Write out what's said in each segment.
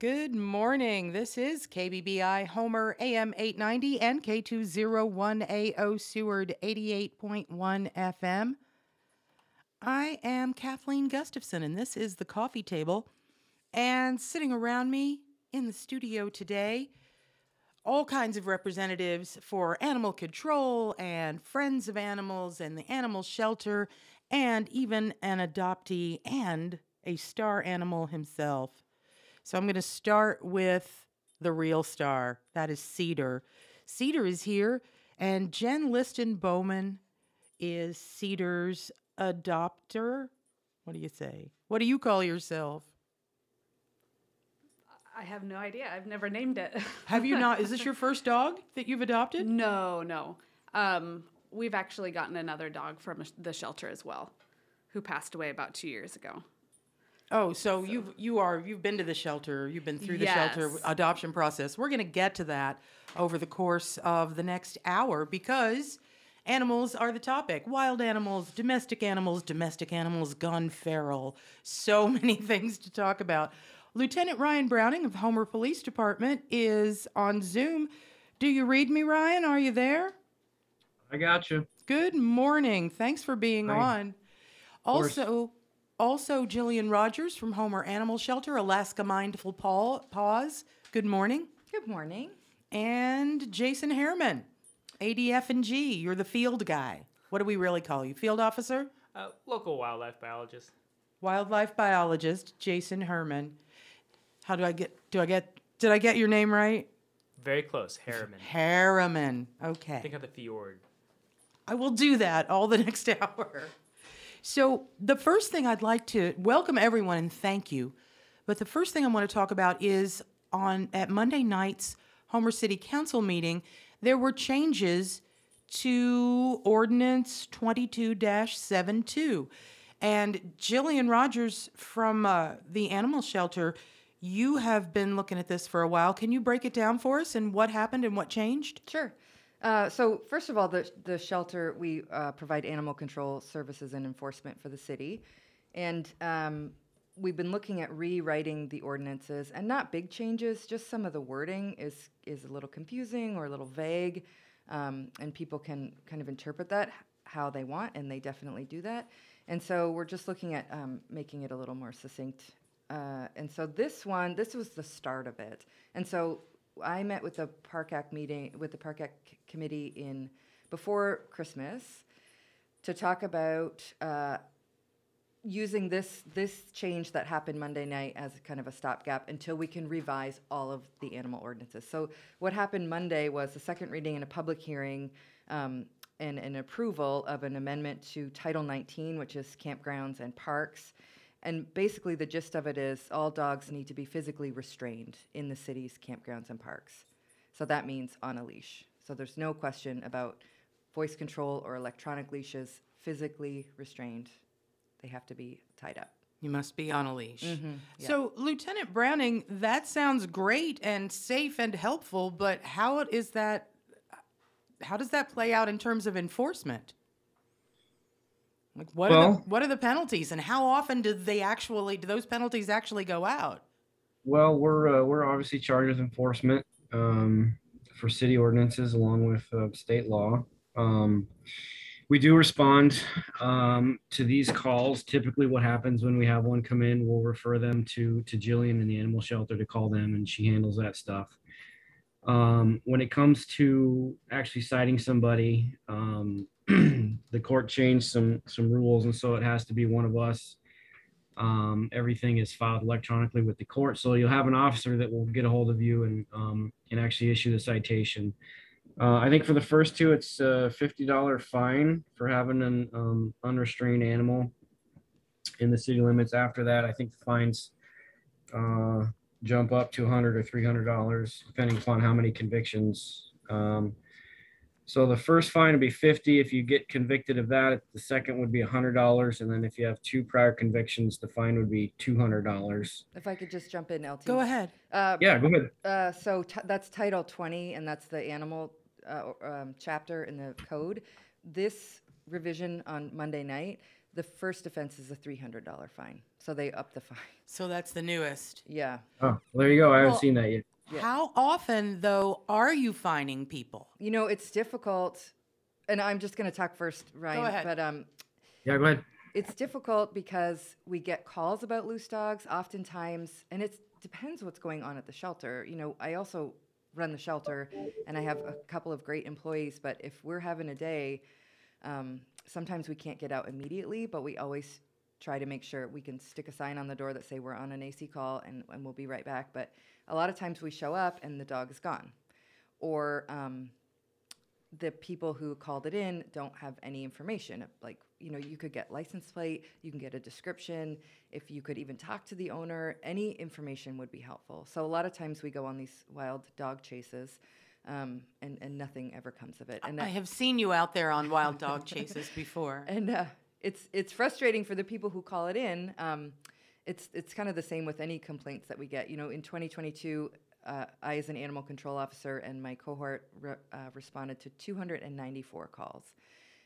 Good morning. This is KBBI Homer AM 890 and K201AO Seward 88.1 FM. I am Kathleen Gustafson, and this is the coffee table. And sitting around me in the studio today, all kinds of representatives for animal control and friends of animals and the animal shelter, and even an adoptee and a star animal himself. So I'm going to start with the real star. That is Cedar. Cedar is here, and Jen Liston Bowman is Cedar's adopter. What do you say? What do you call yourself? I have no idea. I've never named it. Have you not? Is this your first dog that you've adopted? no, no. Um, we've actually gotten another dog from the shelter as well, who passed away about two years ago. Oh, so, you've you are you've been to the shelter, you've been through the shelter adoption process. We're going to get to that over the course of the next hour because animals are the topic. Wild animals, domestic animals, domestic animals gone feral. So many things to talk about. Lieutenant Ryan Browning of Homer Police Department is on Zoom. Do you read me, Ryan? Are you there? I got you. Good morning. Thanks for being Hi. on. course. Also, also Jillian Rogers from Homer Animal Shelter, Alaska Mindful Paw- Paws. Good morning. Good morning. And Jason Harriman, ADF and G. You're the field guy. What do we really call you? Field officer? Uh, local wildlife biologist. Wildlife biologist, Jason Herman. How do I get do I get did I get your name right? Very close. Harriman. Harriman. Okay. Think of the fjord. I will do that all the next hour. So, the first thing I'd like to welcome everyone and thank you. But the first thing I want to talk about is on at Monday night's Homer City Council meeting, there were changes to Ordinance 22 72. And Jillian Rogers from uh, the animal shelter, you have been looking at this for a while. Can you break it down for us and what happened and what changed? Sure. Uh, so first of all, the the shelter we uh, provide animal control services and enforcement for the city, and um, we've been looking at rewriting the ordinances and not big changes. Just some of the wording is is a little confusing or a little vague, um, and people can kind of interpret that how they want, and they definitely do that. And so we're just looking at um, making it a little more succinct. Uh, and so this one, this was the start of it. And so I met with the Park Act meeting with the Park Act committee in before Christmas to talk about uh, using this this change that happened Monday night as kind of a stopgap until we can revise all of the animal ordinances. So what happened Monday was the second reading and a public hearing um, and an approval of an amendment to Title 19, which is campgrounds and parks. And basically, the gist of it is all dogs need to be physically restrained in the city's campgrounds and parks. So that means on a leash. So there's no question about voice control or electronic leashes, physically restrained. They have to be tied up. You must be on a leash. Mm-hmm. yeah. So, Lieutenant Browning, that sounds great and safe and helpful, but how is that? How does that play out in terms of enforcement? Like, what are the, what are the penalties, and how often do they actually do those penalties actually go out? Well, we're uh, we're obviously charged with enforcement um, for city ordinances along with uh, state law. Um, we do respond um, to these calls. Typically, what happens when we have one come in, we'll refer them to to Jillian in the animal shelter to call them, and she handles that stuff. Um, when it comes to actually citing somebody, um, the court changed some some rules, and so it has to be one of us um, everything is filed electronically with the court. So you'll have an officer that will get a hold of you and um, and actually issue the citation. Uh, I think for the first two, it's a fifty dollar fine for having an um, unrestrained animal in the city limits. After that, I think the fines uh, jump up to hundred or three hundred dollars, depending upon how many convictions. Um, so the first fine would be fifty. If you get convicted of that, the second would be hundred dollars, and then if you have two prior convictions, the fine would be two hundred dollars. If I could just jump in, LT. Go ahead. Uh, Yeah, go ahead. Uh, so t- that's Title 20, and that's the animal uh, um, chapter in the code. This revision on Monday night, The first offense is a $300 fine. So they up the fine. So that's the newest. Yeah. Oh, well, there you go. I haven't Well- seen that yet. How often, though, are you finding people? You know, it's difficult. And I'm just going to talk first, Ryan. ahead. But um, Yeah, go ahead. it's difficult because we get calls about loose dogs oftentimes, and it depends what's going on at the shelter. You know, I also run the shelter, and I have a couple of great employees. But if we're having a day, um, sometimes we can't get out immediately, but we always try to make sure we can stick a sign on the door that say we're on an AC call and, and we'll be right back. But a lot of times we show up and the dog is gone, or um, the people who called it in don't have any information. Like, you know, you could get license plate, you can get a description, if you could even talk to the owner, any information would be helpful. So a lot of times we go on these wild dog chases, um, and, and nothing ever comes of it. And I have seen you out there on wild dog chases before. and uh, it's it's frustrating for the people who call it in. Um, it's it's kind of the same with any complaints that we get. You know, in 2022, uh, I as an animal control officer and my cohort re- uh, responded to 294 calls,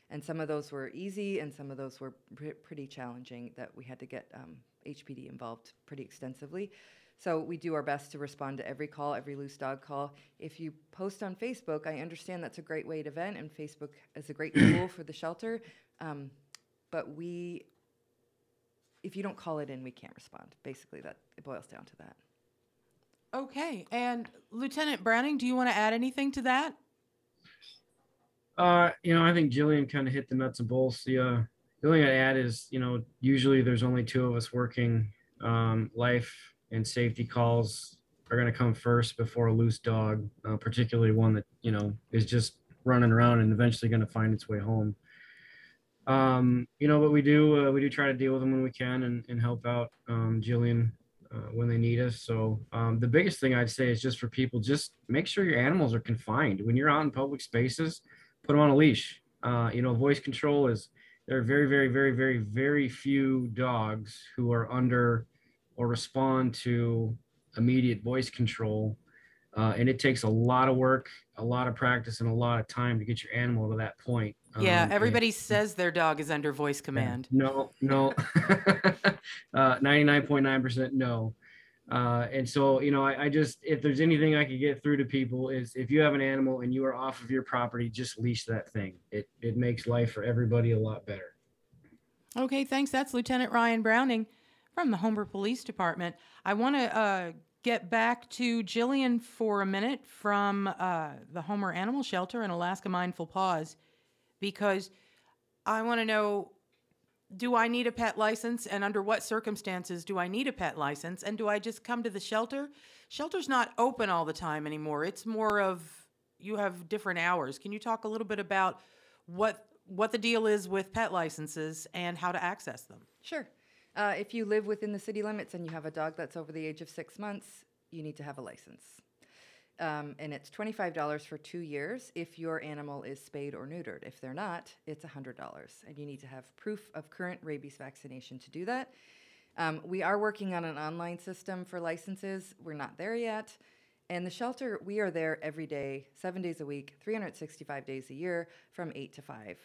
and some of those were easy, and some of those were pr- pretty challenging. That we had to get um, HPD involved pretty extensively. So we do our best to respond to every call, every loose dog call. If you post on Facebook, I understand that's a great way to vent, and Facebook is a great tool for the shelter. Um, but we, if you don't call it in, we can't respond. Basically, that it boils down to that. Okay, and Lieutenant Browning, do you want to add anything to that? Uh, you know, I think Jillian kind of hit the nuts and bolts. The uh, the only thing I add is, you know, usually there's only two of us working. Um, life and safety calls are going to come first before a loose dog, uh, particularly one that you know is just running around and eventually going to find its way home. Um, you know, but we do uh, we do try to deal with them when we can and, and help out um, Jillian uh, when they need us. So um, the biggest thing I'd say is just for people, just make sure your animals are confined when you're out in public spaces put them on a leash. Uh, you know, voice control is there are very, very, very, very, very few dogs who are under or respond to immediate voice control. Uh, and it takes a lot of work, a lot of practice, and a lot of time to get your animal to that point. Yeah, Um, and- everybody says their dog is under voice command. no, no. uh, 99.9% no. Uh, and so, you know, I, I just, if there's anything I could get through to people is if you have an animal and you are off of your property, just leash that thing. It, it makes life for everybody a lot better. Okay, thanks. That's Lieutenant Ryan Browning from the Homer Police Department. I want to uh, get back to Jillian for a minute from uh, the Homer Animal Shelter and Alaska Mindful Paws because I want to know do I need a pet license and under what circumstances do I need a pet license and do I just come to the shelter? Shelter's not open all the time anymore. It's more of you have different hours. Can you talk a little bit about what what the deal is with pet licenses and how to access them? Sure. Uh, if you live within the city limits and you have a dog that's over the age of six months, you need to have a license. Um, and it's $25 for two years if your animal is spayed or neutered. If they're not, it's $100. And you need to have proof of current rabies vaccination to do that. Um, we are working on an online system for licenses. We're not there yet. And the shelter, we are there every day, seven days a week, 365 days a year from 8 to 5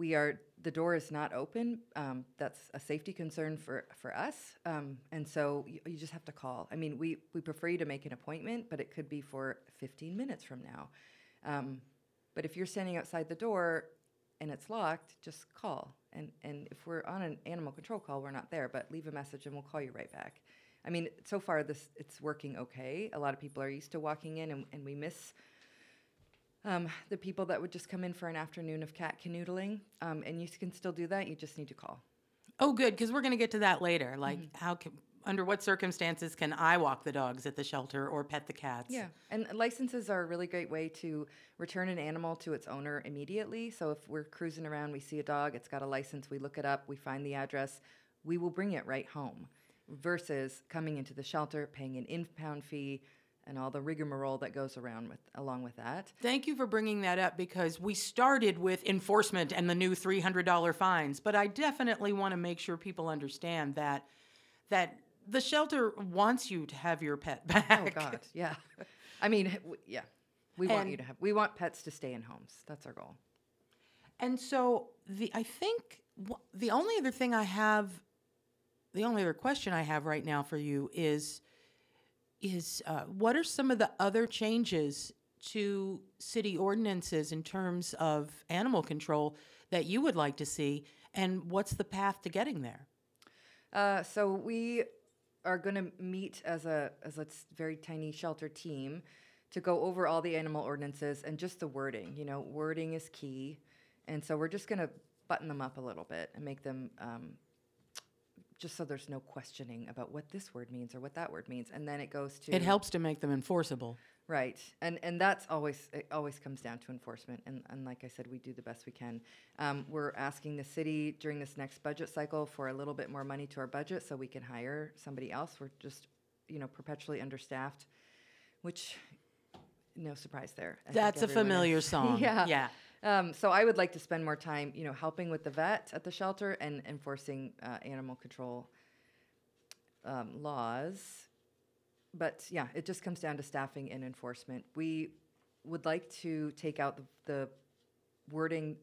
we are the door is not open um, that's a safety concern for for us. Um, and so you, you just have to call. I mean we we prefer you to make an appointment but it could be for 15 minutes from now. Um, but if you're standing outside the door and it's locked just call. And and if we're on an animal control call we're not there but leave a message and we'll call you right back. I mean so far this it's working okay. A lot of people are used to walking in and, and we miss um, the people that would just come in for an afternoon of cat canoodling, um, and you can still do that. You just need to call. Oh, good, because we're going to get to that later. Like, how can, under what circumstances can I walk the dogs at the shelter or pet the cats? Yeah, and licenses are a really great way to return an animal to its owner immediately. So if we're cruising around, we see a dog, it's got a license, we look it up, we find the address, we will bring it right home. Versus coming into the shelter, paying an impound fee, and all the rigmarole that goes around with along with that. Thank you for bringing that up because we started with enforcement and the new $300 fines, but I definitely want to make sure people understand that that the shelter wants you to have your pet back. Oh God, yeah. I mean, yeah, we want you to have. We want pets to stay in homes. That's our goal. And so the I think the only other thing I have, the only other question I have right now for you is, is uh, what are some of the other changes to city ordinances in terms of animal control that you would like to see, and what's the path to getting there? Uh, so we are going to meet as a as a very tiny shelter team to go over all the animal ordinances and just the wording. You know, wording is key, and so we're just going to button them up a little bit and make them um, just so there's no questioning about what this word means or what that word means, and then it goes to It helps to make them enforceable. Right, and and that's always it always comes down to enforcement, and and like I said, we do the best we can. Um, we're asking the city during this next budget cycle for a little bit more money to our budget so we can hire somebody else. We're just, you know, perpetually understaffed, which, no surprise there. I That's a familiar is. song. yeah. Yeah. Um, so I would like to spend more time, you know, helping with the vet at the shelter and enforcing uh, animal control um, laws. But yeah, it just comes down to staffing and enforcement. We would like to take out the, the wording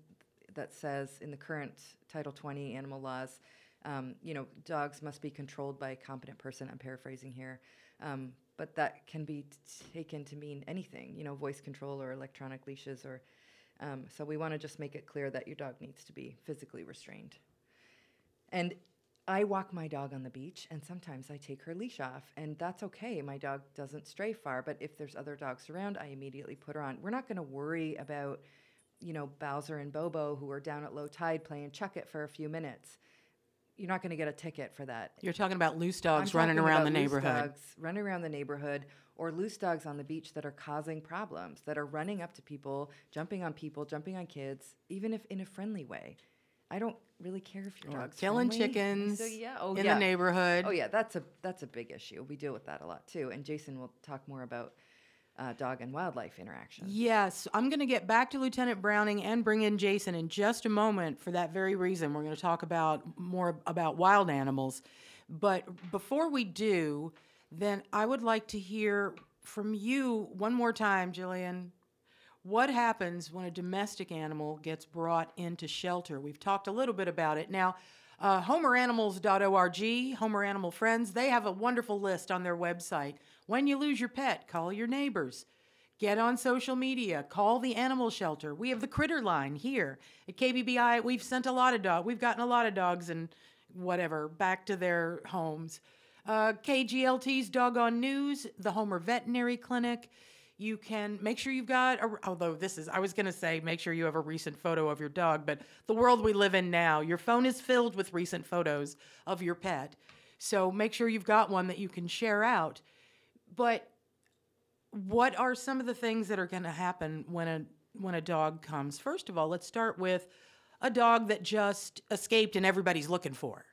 that says in the current Title 20 animal laws, um, you know, dogs must be controlled by a competent person. I'm paraphrasing here. Um, but that can be t- taken to mean anything, you know, voice control or electronic leashes or. Um, so we want to just make it clear that your dog needs to be physically restrained. And I walk my dog on the beach, and sometimes I take her leash off, and that's okay. My dog doesn't stray far, but if there's other dogs around, I immediately put her on. We're not going to worry about, you know, Bowser and Bobo who are down at low tide playing chuck it for a few minutes. You're not going to get a ticket for that. You're talking about loose I'm dogs running talking around the neighborhood. Dogs running around the neighborhood, or loose dogs on the beach that are causing problems, that are running up to people, jumping on people, jumping on kids, even if in a friendly way. I don't really care if your Or dog's killing friendly. chickens So, yeah, oh, in yeah. the neighborhood. Oh yeah, that's a that's a big issue. We deal with that a lot too. And Jason will talk more about uh, dog and wildlife interactions. Yes, I'm going to get back to Lieutenant Browning and bring in Jason in just a moment for that very reason. We're going to talk about more about wild animals. But before we do, then I would like to hear from you one more time, Jillian. What happens when a domestic animal gets brought into shelter? We've talked a little bit about it. Now, uh, homeranimals.org, Homer Animal Friends, they have a wonderful list on their website. When you lose your pet, call your neighbors. Get on social media. Call the animal shelter. We have the critter line here at KBBI. We've sent a lot of dogs. We've gotten a lot of dogs and whatever back to their homes. Uh, KGLT's Doggone News, the Homer Veterinary Clinic. You can make sure you've got, a, although this is, I was going to say, make sure you have a recent photo of your dog, but the world we live in now, your phone is filled with recent photos of your pet. So make sure you've got one that you can share out. But what are some of the things that are going to happen when a when a dog comes? First of all, let's start with a dog that just escaped and everybody's looking for.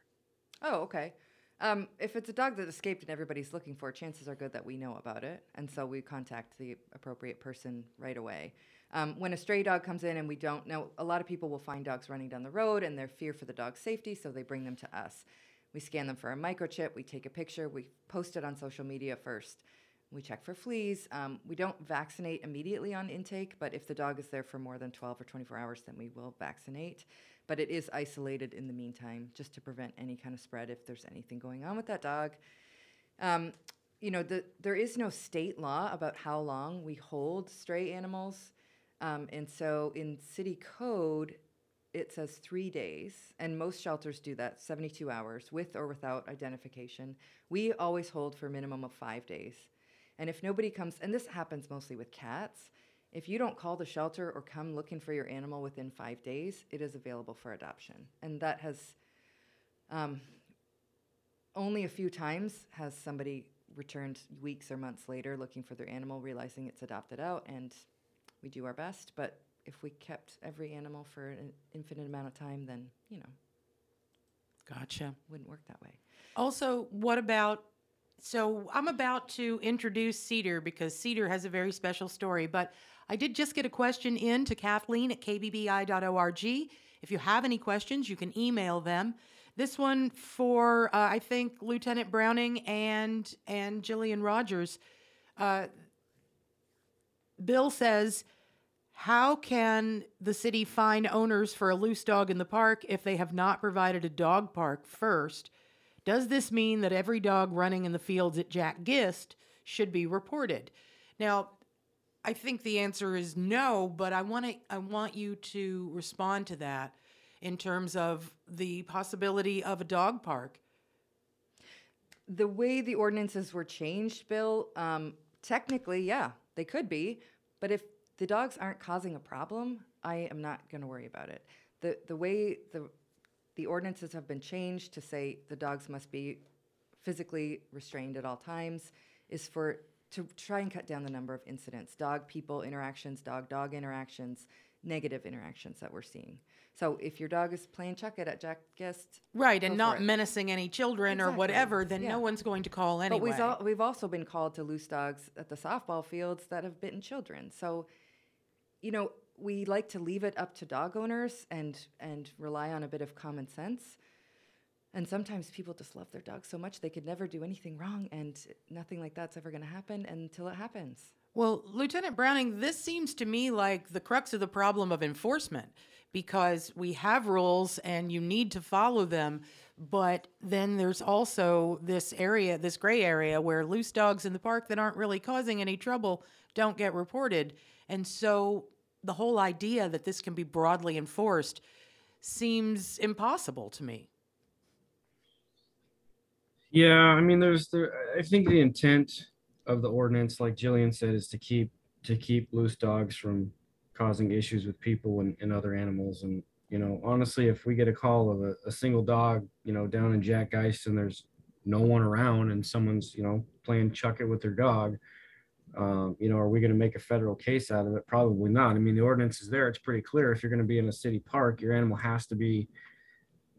Oh, okay. Um, if it's a dog that escaped and everybody's looking for, chances are good that we know about it, and so we contact the appropriate person right away. Um, when a stray dog comes in and we don't know, a lot of people will find dogs running down the road and they're fear for the dog's safety, so they bring them to us. We scan them for a microchip, we take a picture, we post it on social media first. We check for fleas. Um, we don't vaccinate immediately on intake, but if the dog is there for more than 12 or 24 hours, then we will vaccinate. But it is isolated in the meantime, just to prevent any kind of spread if there's anything going on with that dog. Um, you know, the, there is no state law about how long we hold stray animals. Um, and so in city code, it says three days, and most shelters do that 72 hours with or without identification. We always hold for a minimum of five days. And if nobody comes, and this happens mostly with cats, if you don't call the shelter or come looking for your animal within five days, it is available for adoption. And that has um, only a few times has somebody returned weeks or months later looking for their animal, realizing it's adopted out, and we do our best. But if we kept every animal for an infinite amount of time, then, you know, Gotcha. wouldn't work that way. Also, what about? So I'm about to introduce Cedar because Cedar has a very special story. But I did just get a question in to Kathleen at kbbi.org. If you have any questions, you can email them. This one for uh, I think Lieutenant Browning and and Jillian Rogers. Uh, Bill says, how can the city find owners for a loose dog in the park if they have not provided a dog park first? Does this mean that every dog running in the fields at Jack Gist should be reported? Now, I think the answer is no, but I want to I want you to respond to that in terms of the possibility of a dog park. The way the ordinances were changed, Bill, um, technically, yeah, they could be. But if the dogs aren't causing a problem, I am not going to worry about it. The, the way the, the ordinances have been changed to say the dogs must be physically restrained at all times is for to try and cut down the number of incidents dog people interactions dog dog interactions negative interactions that we're seeing so if your dog is playing chuck it at Jack Gist Right, and not menacing any children or whatever, then Yeah. no one's going to call anyway. But we've, al- we've also been called to loose dogs at the softball fields that have bitten children. So, you know, we like to leave it up to dog owners and and rely on a bit of common sense. And sometimes people just love their dog so much they could never do anything wrong, and nothing like that's ever going to happen until it happens. Well, Lieutenant Browning, this seems to me like the crux of the problem of enforcement because we have rules and you need to follow them. But then there's also this area, this gray area where loose dogs in the park that aren't really causing any trouble don't get reported. And so the whole idea that this can be broadly enforced seems impossible to me. Yeah, I mean, there's there. I think the intent of the ordinance, like Jillian said, is to keep to keep loose dogs from causing issues with people and, and other animals. And you know, honestly, if we get a call of a, a single dog, you know, down in Jack Gist and there's no one around and someone's you know playing chuck it with their dog, um, you know, are we going to make a federal case out of it? Probably not. I mean, the ordinance is there; it's pretty clear. If you're going to be in a city park, your animal has to be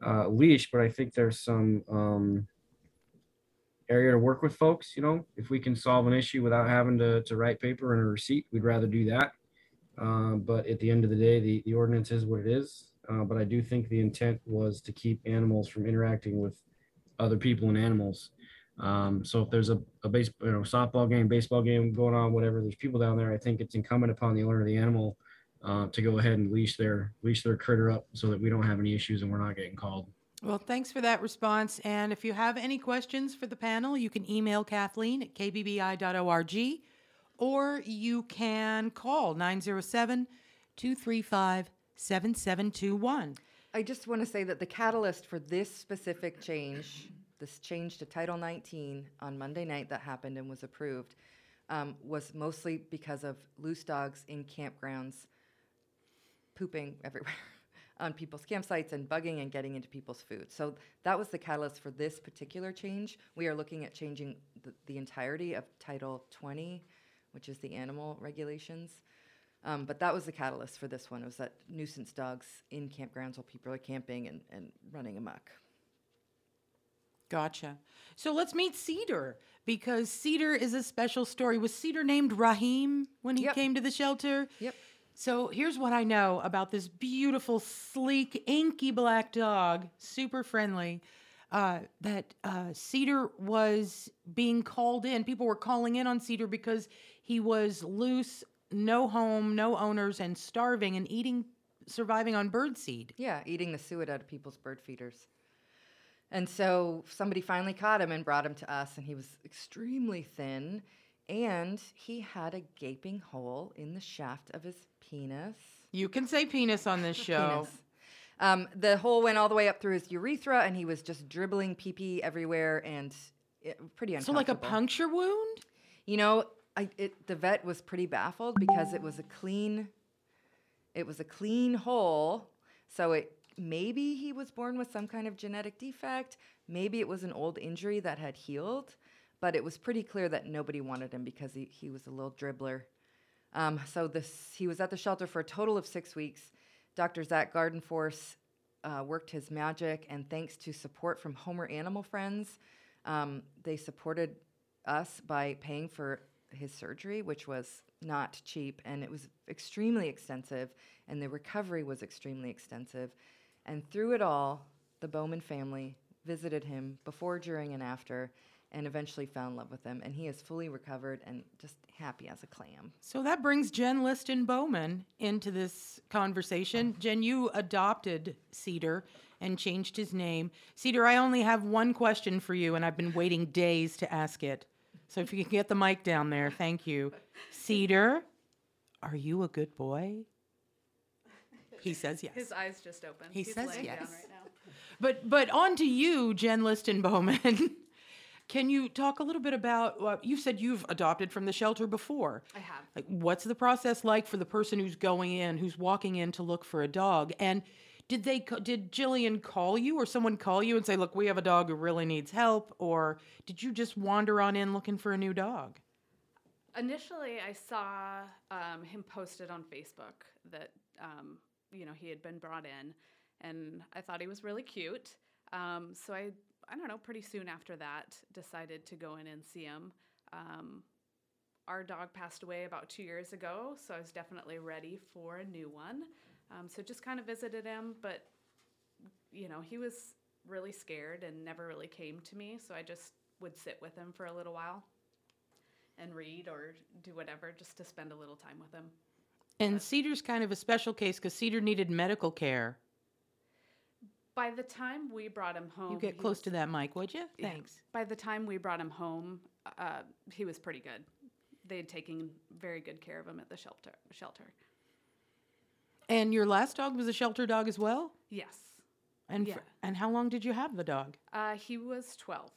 uh, leashed. But I think there's some um, area to work with folks. You know, if we can solve an issue without having to, to write paper and a receipt, we'd rather do that. Uh, but at the end of the day, the, the ordinance is what it is. Uh, but I do think the intent was to keep animals from interacting with other people and animals. Um, so if there's a, a base, you know, softball game, baseball game going on, whatever, there's people down there. I think it's incumbent upon the owner of the animal uh, to go ahead and leash their leash their critter up so that we don't have any issues and we're not getting called. Well, thanks for that response. And if you have any questions for the panel, you can email Kathleen at kbbi.org or you can call 907 235 7721. I just want to say that the catalyst for this specific change, this change to Title 19 on Monday night that happened and was approved, um, was mostly because of loose dogs in campgrounds pooping everywhere on people's campsites and bugging and getting into people's food. So that was the catalyst for this particular change. We are looking at changing the, the entirety of Title 20, which is the animal regulations. Um, but that was the catalyst for this one. It was that nuisance dogs in campgrounds while people are camping and, and running amok. Gotcha. So let's meet Cedar because Cedar is a special story. Was Cedar named Raheem when he Yep. came to the shelter? Yep. So here's what I know about this beautiful, sleek, inky black dog, super friendly. Uh, that uh, Cedar was being called in. People were calling in on Cedar because he was loose, no home, no owners, and starving and eating, surviving on birdseed. Yeah, eating the suet out of people's bird feeders. And so somebody finally caught him and brought him to us, and he was extremely thin, and he had a gaping hole in the shaft of his penis. You can say penis on this show. Um, the hole went all the way up through his urethra, and he was just dribbling pee pee everywhere, and it, pretty uncomfortable. So like a puncture wound? You know, I it, the vet was pretty baffled because it was a clean, it was a clean hole. So it maybe he was born with some kind of genetic defect. Maybe it was an old injury that had healed, but it was pretty clear that nobody wanted him because he, he was a little dribbler. Um, so this he was at the shelter for a total of six weeks. Dr. Zach Gardenforce uh, worked his magic, and thanks to support from Homer Animal Friends, um, they supported us by paying for his surgery, which was not cheap, and it was extremely extensive, and the recovery was extremely extensive. And through it all, the Bowman family visited him before, during, and after, and eventually fell in love with him. And he is fully recovered and just happy as a clam. So that brings Jen Liston Bowman into this conversation. Oh. Jen, you adopted Cedar and changed his name. Cedar, I only have one question for you, and I've been waiting days to ask it. So if you can get the mic down there, thank you. Cedar, are you a good boy? He says yes. His eyes just opened. He He's says laying down yes. right now. But but on to you, Jen Liston Bowman. Can you talk a little bit about? Uh, you said you've adopted from the shelter before. I have. Like, what's the process like for the person who's going in, who's walking in to look for a dog? And did they did Jillian call you, or someone call you and say, "Look, we have a dog who really needs help," or did you just wander on in looking for a new dog? Initially, I saw um, him posted on Facebook that um, you know he had been brought in, and I thought he was really cute. Um, so I, I don't know, pretty soon after that, decided to go in and see him. Um, our dog passed away about two years ago, so I was definitely ready for a new one. Um, so just kind of visited him, but you know he was really scared and never really came to me. So I just would sit with him for a little while and read or do whatever just to spend a little time with him. And Cedar's kind of a special case because Cedar needed medical care. By the time we brought him home, You get close was- to that mic, would you? Thanks. By the time we brought him home, uh, he was pretty good. They had taken very good care of him at the shelter. Shelter. And your last dog was a shelter dog as well. Yes. And Yeah. fr- and how long did you have the dog? Uh, he was 12,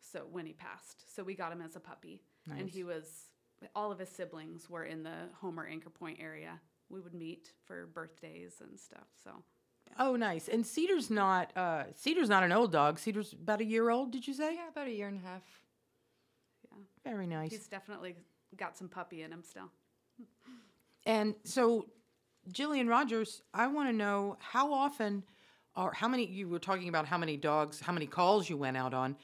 so when he passed. So we got him as a puppy, and he was. All of his siblings were in the Homer Anchor Point area. We would meet for birthdays and stuff. So Oh, nice. And Cedar's not uh, Cedar's not an old dog. Cedar's about a year old. Did you say? Yeah, about a year and a half. Yeah. Very nice. he's definitely got some puppy in him still. And so, Jillian Rogers, I want to know how often, or how many, you were talking about how many dogs, how many calls you went out on.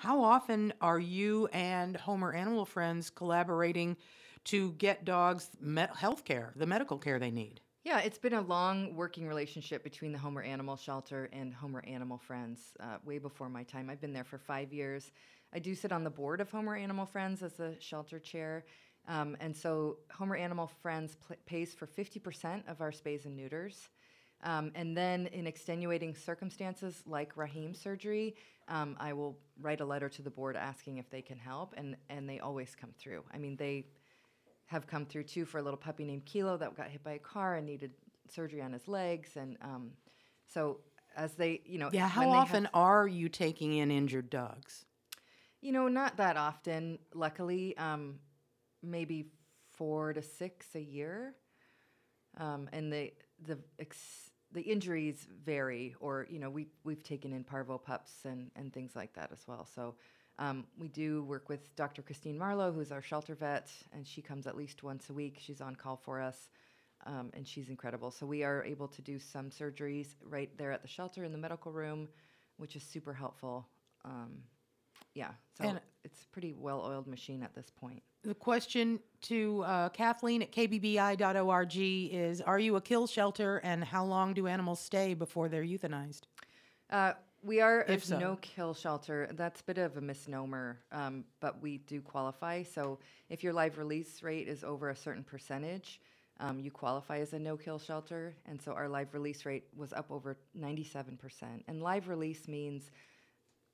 How often are you and Homer Animal Friends collaborating to get dogs health care, the medical care they need? Yeah, it's been a long working relationship between the Homer Animal Shelter and Homer Animal Friends uh, way before my time. I've been there for five years. I do sit on the board of Homer Animal Friends as a shelter chair. Um, and so Homer Animal Friends pl- pays for 50% of our spays and neuters. Um, and then, in extenuating circumstances like Raheem surgery, um, I will write a letter to the board asking if they can help, and, and they always come through. I mean, they have come through too for a little puppy named Kilo that got hit by a car and needed surgery on his legs. And um, so, as they, you know, Yeah, how when they have- often are you taking in injured dogs? you know, not that often, luckily. Um, maybe four to six a year. Um, and the the ex- the injuries vary, or you know, we we've taken in parvo pups and and things like that as well. So. Um, we do work with Dr. Christine Marlowe, who's our shelter vet, and she comes at least once a week. She's on call for us, um, and she's incredible. So we are able to do some surgeries right there at the shelter in the medical room, which is super helpful. Um, yeah, so And- it's a pretty well-oiled machine at this point. The question to uh, Kathleen at kbbi.org is Are you a kill shelter and how long do animals stay before they're euthanized? Uh, we are a If so. no-kill shelter. That's a bit of a misnomer, um, but we do qualify. So if your live release rate is over a certain percentage, um, you qualify as a no-kill shelter. And so our live release rate was up over 97%. And live release means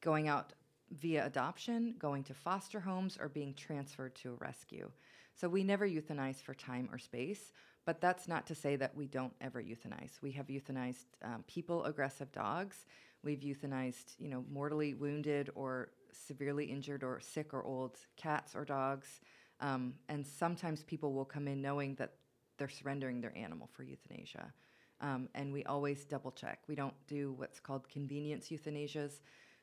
going out via adoption, going to foster homes, or being transferred to a rescue. So we never euthanize for time or space, but that's not to say that we don't ever euthanize. We have euthanized um, people aggressive dogs. We've euthanized, you know, mortally wounded or severely injured or sick or old cats or dogs. Um, and sometimes people will come in knowing that they're surrendering their animal for euthanasia. Um, and we always double check. We don't do what's called convenience euthanasias.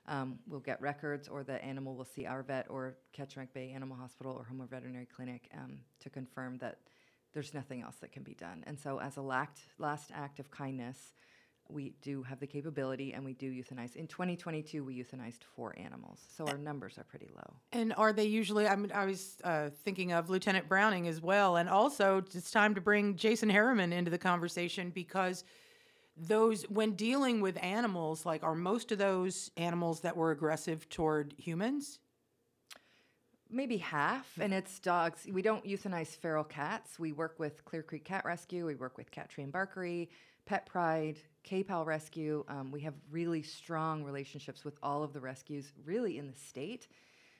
Um, we'll get records, or the animal will see our vet or Kachemak Bay Animal Hospital or Homer Veterinary Clinic um, to confirm that there's nothing else that can be done. And so, as a last act of kindness, we do have the capability and we do euthanize. In 2022, we euthanized four animals, so our numbers are pretty low. And are they usually? I mean, I was uh, thinking of Lieutenant Browning as well, and also it's time to bring Jason Harriman into the conversation because those, when dealing with animals, like are most of those animals that were aggressive toward humans? maybe half, and it's dogs. We don't euthanize feral cats. We work with Clear Creek Cat Rescue. We work with Cat Tree and Barkery, Pet Pride, K-Pal Rescue. Um, we have really strong relationships with all of the rescues, really in the state.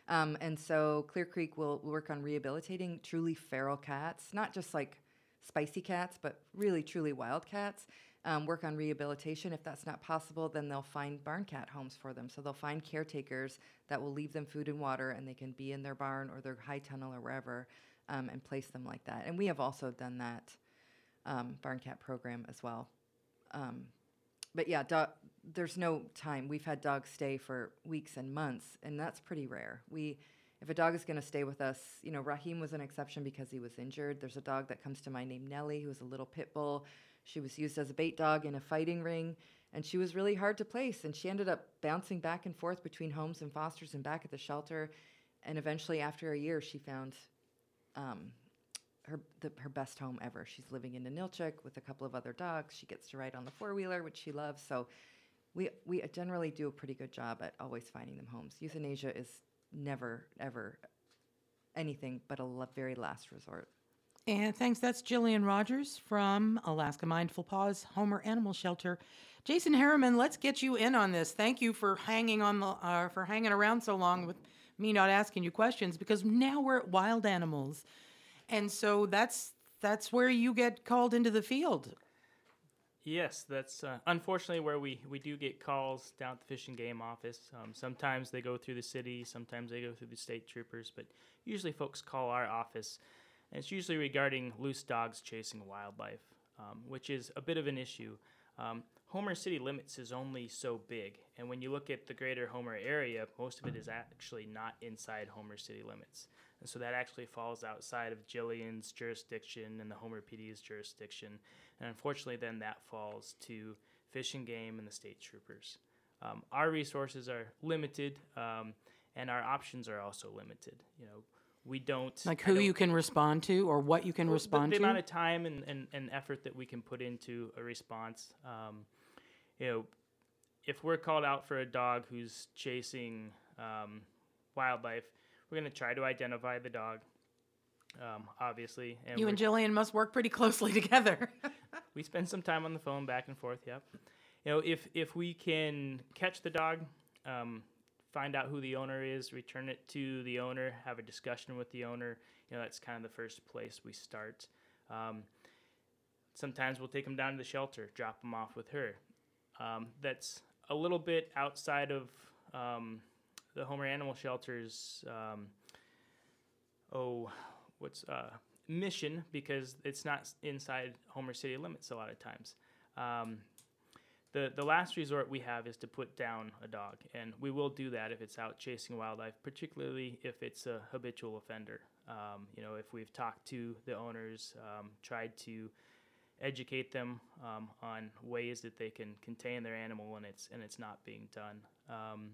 Um, and so Clear Creek will work on rehabilitating truly feral cats, not just like spicy cats, but really truly wild cats. Um, work on rehabilitation. If that's not possible, then they'll find barn cat homes for them. So they'll find caretakers that will leave them food and water, and they can be in their barn or their high tunnel or wherever, um, and place them like that. And we have also done that um, barn cat program as well. Um, but yeah, there's no time. We've had dogs stay for weeks and months, and that's pretty rare. We, if a dog is going to stay with us, you know, Raheem was an exception because he was injured. There's a dog that comes to mind named Nellie, who was a little pit bull. She was used as a bait dog in a fighting ring, and she was really hard to place. And she ended up bouncing back and forth between homes and fosters and back at the shelter. And eventually, after a year, she found um, her the, her best home ever. She's living in Ninilchik with a couple of other dogs. She gets to ride on the four wheeler, which she loves. So we we generally do a pretty good job at always finding them homes. Euthanasia is never ever anything but a lo- very last resort. And thanks. That's Jillian Rogers from Alaska Mindful Paws Homer Animal Shelter. Jason Harriman, let's get you in on this. Thank you for hanging on the uh, for hanging around so long with me not asking you questions because now we're at wild animals, and so that's that's where you get called into the field. Yes, that's uh, unfortunately where we, we do get calls down at the Fish and Game office. Um, sometimes they go through the city, sometimes they go through the state troopers, but usually folks call our office, and it's usually regarding loose dogs chasing wildlife, um, which is a bit of an issue. Um, Homer city limits is only so big, and when you look at the greater Homer area, most of it is actually not inside Homer city limits. And so that actually falls outside of Jillian's jurisdiction and the Homer PD's jurisdiction. And unfortunately, then that falls to Fish and Game and the state troopers. Um, our resources are limited, um, and our options are also limited. You know, we don't Like who don't- you can respond to or what you can well, the- respond the, to. amount of time and, and, and effort that we can put into a response. Um, you know, if we're called out for a dog who's chasing um, wildlife, we're going to try to identify the dog, um, obviously. And you and Jillian must work pretty closely together. we spend some time on the phone back and forth. Yep. You know, if if we can catch the dog, um, find out who the owner is, return it to the owner, have a discussion with the owner. You know, that's kind of the first place we start. Um, sometimes we'll take them down to the shelter, drop them off with her. Um, that's a little bit outside of um, the Homer Animal Shelter's um, oh, what's uh, mission because it's not inside Homer city limits a lot of times. The the last resort we have is to put down a dog, and we will do that if it's out chasing wildlife, particularly if it's a habitual offender. Um, you know, if we've talked to the owners, um, tried to educate them um, on ways that they can contain their animal and it's and it's not being done. Um,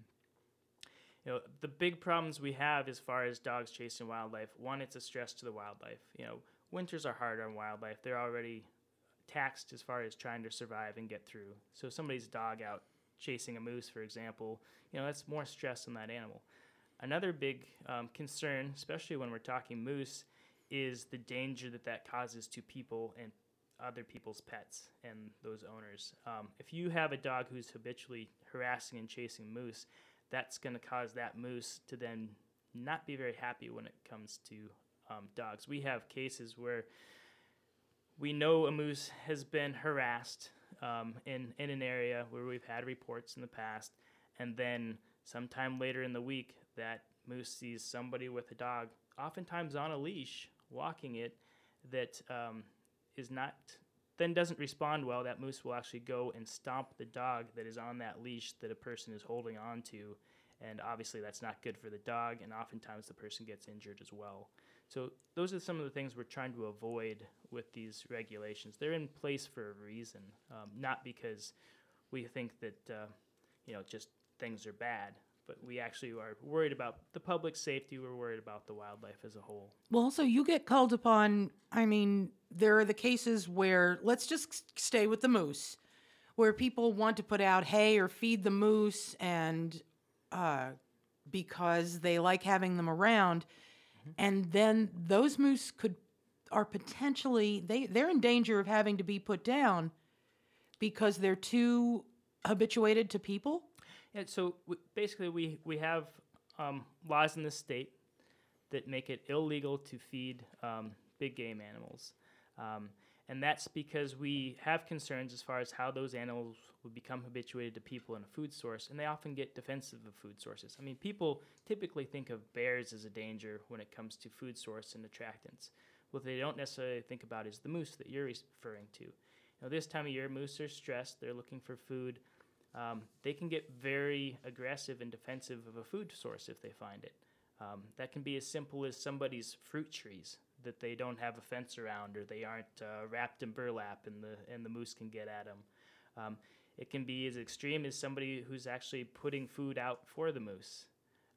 you know, the big problems we have as far as dogs chasing wildlife, one, it's a stress to the wildlife. You know, winters are hard on wildlife. They're already taxed as far as trying to survive and get through. So somebody's dog out chasing a moose, for example, you know, that's more stress on that animal. Another big um, concern, especially when we're talking moose, is the danger that that causes to people and other people's pets and those owners. Um, if you have a dog who's habitually harassing and chasing moose, that's going to cause that moose to then not be very happy when it comes to um, dogs. We have cases where we know a moose has been harassed um, in, in an area where we've had reports in the past, and then sometime later in the week, that moose sees somebody with a dog, oftentimes on a leash, walking it, that um, is not then doesn't respond well, that moose will actually go and stomp the dog that is on that leash that a person is holding on to. And obviously, that's not good for the dog, and oftentimes the person gets injured as well. So, those are some of the things we're trying to avoid with these regulations. They're in place for a reason, um, not because we think that, uh, you know, just things are bad, but we actually are worried about the public safety, we're worried about the wildlife as a whole. Well, also, you get called upon. I mean, there are the cases where, let's just stay with the moose, where people want to put out hay or feed the moose, and uh, because they like having them around, and then those moose could are potentially they they're in danger of having to be put down because they're too habituated to people. Yeah, so basically, we, we have um, laws in the state that make it illegal to feed um, big game animals. Um, and that's because we have concerns as far as how those animals would become habituated to people and a food source, and they often get defensive of food sources. I mean, people typically think of bears as a danger when it comes to food source and attractants. What they don't necessarily think about is the moose that you're referring to. Now, this time of year, moose are stressed, they're looking for food um, they can get very aggressive and defensive of a food source if they find it. Um, that can be as simple as somebody's fruit trees that they don't have a fence around or they aren't uh, wrapped in burlap and the and the moose can get at them. Um, it can be as extreme as somebody who's actually putting food out for the moose,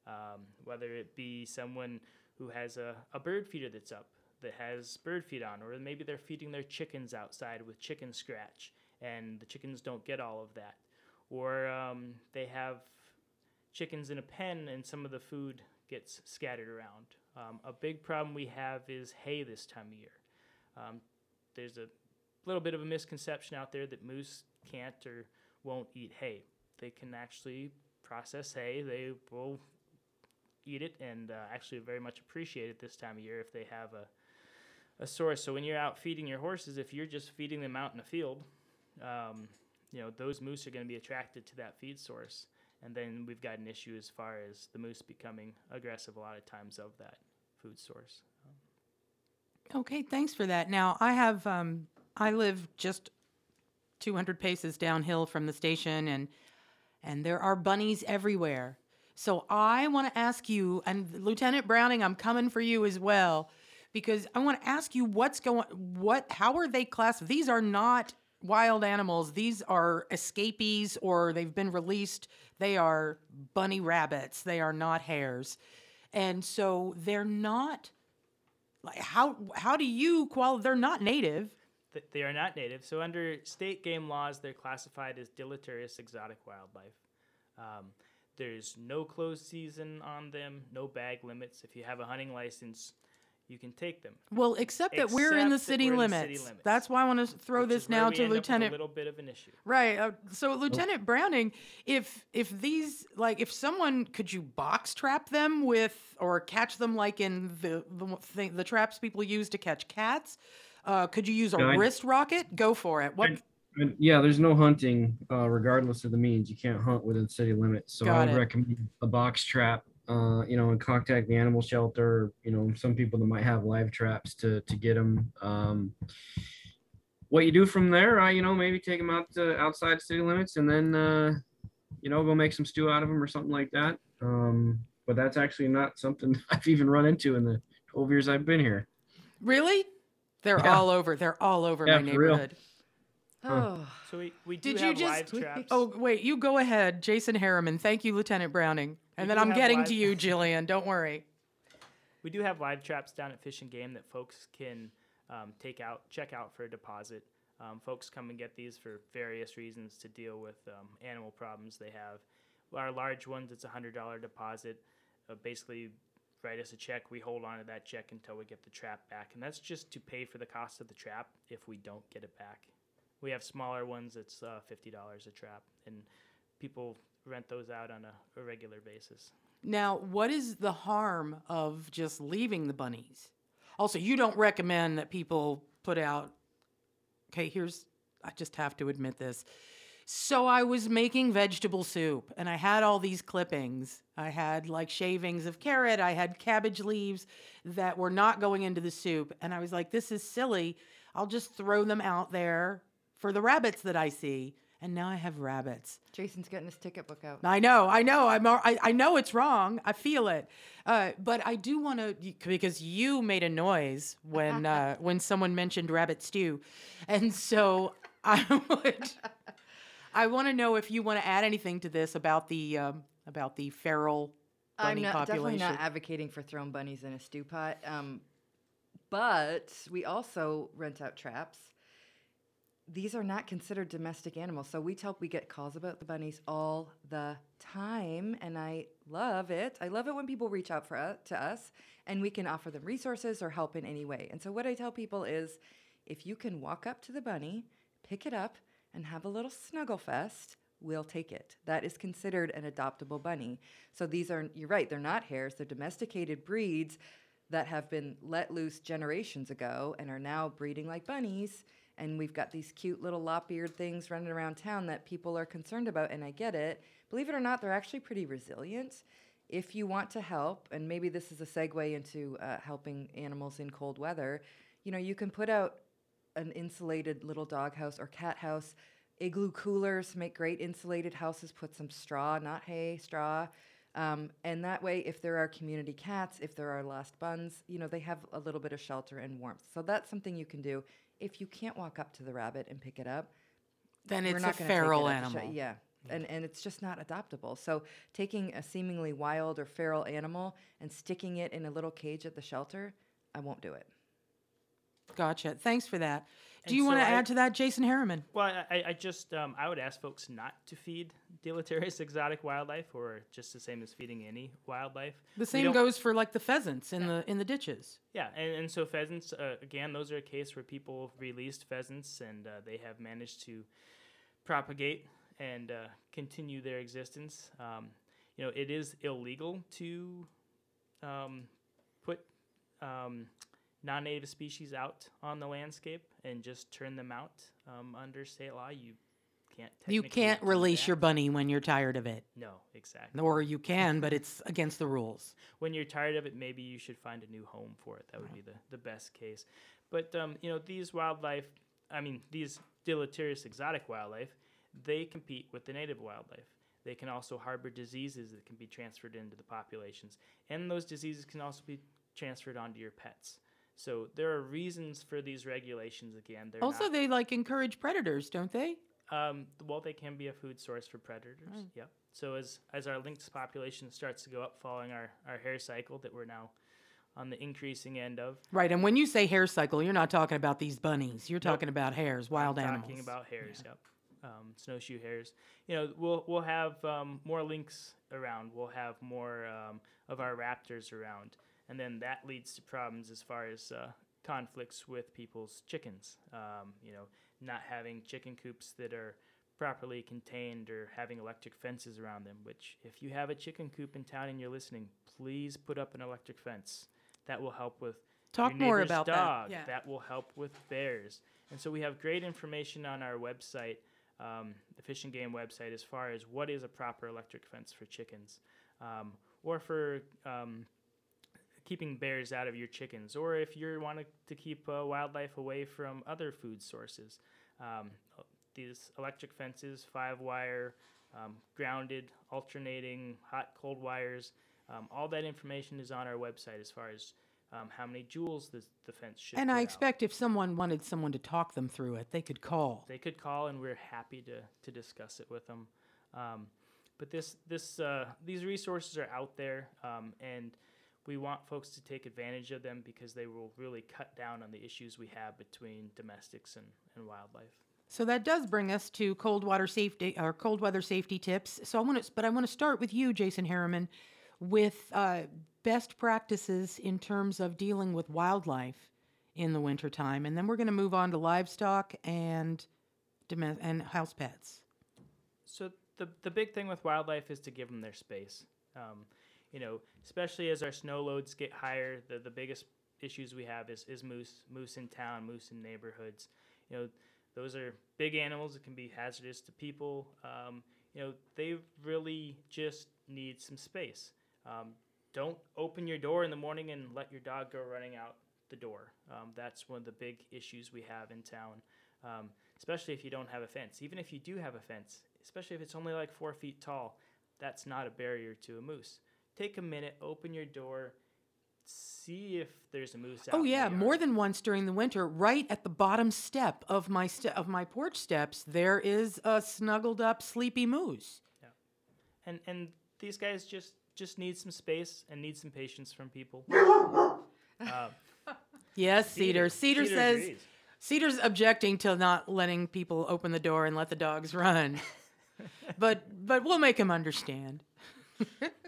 um, whether it be someone who has a, a bird feeder that's up that has bird feed on, or maybe they're feeding their chickens outside with chicken scratch and the chickens don't get all of that or um, they have chickens in a pen and some of the food gets scattered around. Um, a big problem we have is hay this time of year. Um, there's a little bit of a misconception out there that moose can't or won't eat hay. They can actually process hay. They will eat it and uh, actually very much appreciate it this time of year if they have a, a source. So when you're out feeding your horses, if you're just feeding them out in a field, um, you know those moose are going to be attracted to that feed source and then we've got an issue as far as the moose becoming aggressive a lot of times of that food source Okay, thanks for that. Now I have um, I live just 200 paces downhill from the station, and and there are bunnies everywhere. So I want to ask you, and Lieutenant Browning, I'm coming for you as well, because I want to ask you what's going, what, how are they classified? These are not wild animals. These are escapees, or they've been released. They are bunny rabbits. They are not hares, and so they're not like how how do you qual they're not native Th- they are not native. So under state game laws they're classified as deleterious exotic wildlife. Um, there's no closed season on them no bag limits. If you have a hunting license you can take them. Well except that we're in the city, in the limits. city limits, that's why i want to throw which this now to end up with lieutenant a little bit of an issue. Right uh, so lieutenant browning if if these like if someone could you box trap them with or catch them like in the the thing the traps people use to catch cats uh, could you use a Yeah, I- wrist rocket go for it what And yeah, there's no hunting, uh, regardless of the means. You can't hunt within city limits. So Got I would it. recommend a box trap, uh, you know, and contact the animal shelter. You know, some people that might have live traps to to get them. Um, what you do from there, uh, you know, maybe take them out to outside city limits, and then uh, you know, go make some stew out of them or something like that. Um, but that's actually not something I've even run into in the 12 years I've been here. really they're Yeah. all over they're all over Yeah, my neighborhood Oh, so we, we do Did you just- live traps Oh, wait, you go ahead, Jason Harriman. Thank you, Lieutenant Browning. And We then I'm getting live- to you, Jillian. Don't worry. We do have live traps down at Fish and Game that folks can um, take out, check out for a deposit. Um, folks come and get these for various reasons to deal with um, animal problems they have. Our large ones, it's a hundred dollar deposit. Uh, basically, write us a check. We hold on to that check until we get the trap back, and that's just to pay for the cost of the trap if we don't get it back. We have smaller ones. It's uh, fifty dollars a trap, and people rent those out on a, a regular basis. Now, what is the harm of just leaving the bunnies? Also, you don't recommend that people put out. Okay, here's, I just have to admit this. So I was making vegetable soup and I had all these clippings. I had like shavings of carrot, I had cabbage leaves that were not going into the soup. And I was like, this is silly. I'll just throw them out there for the rabbits that I see. And now I have rabbits. Jason's getting his ticket book out. I know, I know, I'm, I, I know it's wrong. I feel it, uh, but I do want to because you made a noise when uh, when someone mentioned rabbit stew, and so I would, I want to know if you want to add anything to this about the um, about the feral bunny population. I'm not, definitely not advocating for throwing bunnies in a stew pot. Um, but we also rent out traps. these are not considered domestic animals. So we tell we get calls about the bunnies all the time, and I love it. I love it when people reach out for us, to us, and we can offer them resources or help in any way. And so what I tell people is, if you can walk up to the bunny, pick it up, and have a little snuggle fest, we'll take it. That is considered an adoptable bunny. So these are you're right, they're not hares, they're domesticated breeds that have been let loose generations ago and are now breeding like bunnies and we've got these cute little lop-eared things running around town that people are concerned about and i get it believe it or not they're actually pretty resilient if you want to help and maybe this is a segue into uh, helping animals in cold weather you know you can put out an insulated little dog house or cat house igloo coolers make great insulated houses put some straw not hay straw um, and that way if there are community cats if there are lost buns you know they have a little bit of shelter and warmth so that's something you can do if you can't walk up to the rabbit and pick it up, Then it's a it feral show- animal. yeah. And, and it's just not adoptable. So taking a seemingly wild or feral animal and sticking it in a little cage at the shelter, I won't do it. Gotcha. Thanks for that. Do And you want to add to that, Jason Harriman? Well, I, I just um, I would ask folks not to feed deleterious exotic wildlife, or just the same as feeding any wildlife. The same goes for like the pheasants in the in the ditches. Yeah, and, and so pheasants uh, again, those are a case where people released pheasants and uh, they have managed to propagate and uh, continue their existence. Um, you know, it is illegal to um, put um, non-native species out on the landscape and just turn them out um, under state law. You can't. You can't release that. your bunny when you're tired of it. No, exactly. Or you can, but it's against the rules. when you're tired of it, maybe you should find a new home for it. That would be the, the best case. But um, you know, these wildlife, I mean, these deleterious exotic wildlife, they compete with the native wildlife. They can also harbor diseases that can be transferred into the populations, and those diseases can also be transferred onto your pets. So there are reasons for these regulations. Again, they're Also, not, they like encourage predators, don't they? um, well, they can be a food source for predators. Yep. So as as our lynx population starts to go up, following our our hare cycle that we're now on the increasing end of, Right. And when you say hare cycle, you're not talking about these bunnies. You're talking about hares, wild I'm animals. talking about hares. Yep. Um, snowshoe hares. You know, we'll we'll have um, more lynx around. We'll have more um, of our raptors around, and then that leads to problems as far as uh, conflicts with people's chickens. Um, you know, not having chicken coops that are properly contained or having electric fences around them. Which, if you have a chicken coop in town and you're listening, please put up an electric fence. That will help with Talk your more about that. Yeah. That will help with bears. And so we have great information on our website, um, the Fish and Game website, as far as what is a proper electric fence for chickens, um, or for um, keeping bears out of your chickens, or if you're wanting to keep uh, wildlife away from other food sources. Um, these electric fences, five wire, um, grounded, alternating, hot, cold wires. Um, all that information is on our website as far as um, how many joules the, the fence should. And I out. expect if someone wanted someone to talk them through it, they could call. they could call, and we're happy to, to discuss it with them. Um, but this this uh, these resources are out there, um, and we want folks to take advantage of them because they will really cut down on the issues we have between domestics and, and wildlife. So that does bring us to cold water safety or cold weather safety tips. So I want to, but I want to start with you, Jason Harriman, with uh, best practices in terms of dealing with wildlife in the wintertime. And then we're going to move on to livestock and, and house pets. So the the big thing with wildlife is to give them their space. Um, you know, especially as our snow loads get higher, the the biggest issues we have is, is moose, moose in town, moose in neighborhoods. You know, those are big animals that can be hazardous to people. Um, you know, they really just need some space. Um, don't open your door in the morning and let your dog go running out the door. Um, that's one of the big issues we have in town, um, especially if you don't have a fence. Even if you do have a fence, especially if it's only like four feet tall, that's not a barrier to a moose. Take a minute, open your door, see if there's a moose out. Oh in the yeah, more than once during the winter. Right at the bottom step of my ste- of my porch steps, there is a snuggled up sleepy moose. Yeah, and and these guys just just need some space and need some patience from people. Um, Yes, Cedar. Cedar, says agrees. Cedar's objecting to not letting people open the door and let the dogs run. but but we'll make him understand.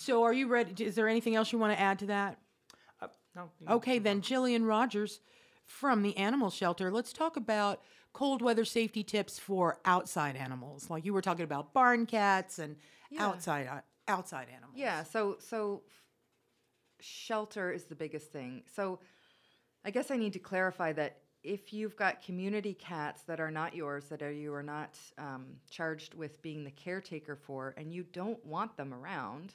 so are you ready? Is there anything else you want to add to that? Uh, no. Okay, then. Jillian Rogers from the animal shelter. Let's talk about cold weather safety tips for outside animals. Like you were talking about barn cats and Yeah. outside uh, outside animals. Yeah, so so shelter is the biggest thing. So I guess I need to clarify that if you've got community cats that are not yours, that are you are not um, charged with being the caretaker for, and you don't want them around,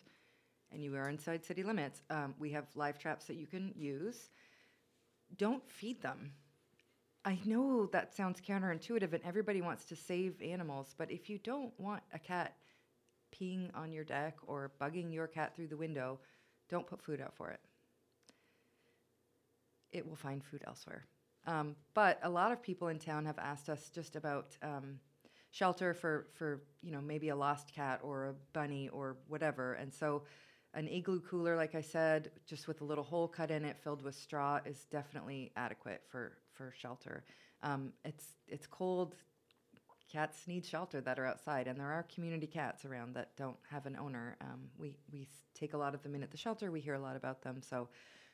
and you are inside city limits, um, we have live traps that you can use. Don't feed them. I know that sounds counterintuitive, and everybody wants to save animals, but if you don't want a cat peeing on your deck or bugging your cat through the window, don't put food out for it. It will find food elsewhere. Um, but a lot of people in town have asked us just about um, shelter for, for you know maybe a lost cat or a bunny or whatever, and so an igloo cooler, like I said, just with a little hole cut in it, filled with straw, is definitely adequate for for shelter. Um, it's it's cold cats need shelter that are outside, and there are community cats around that don't have an owner. Um, we we take a lot of them in at the shelter. We hear a lot about them. So,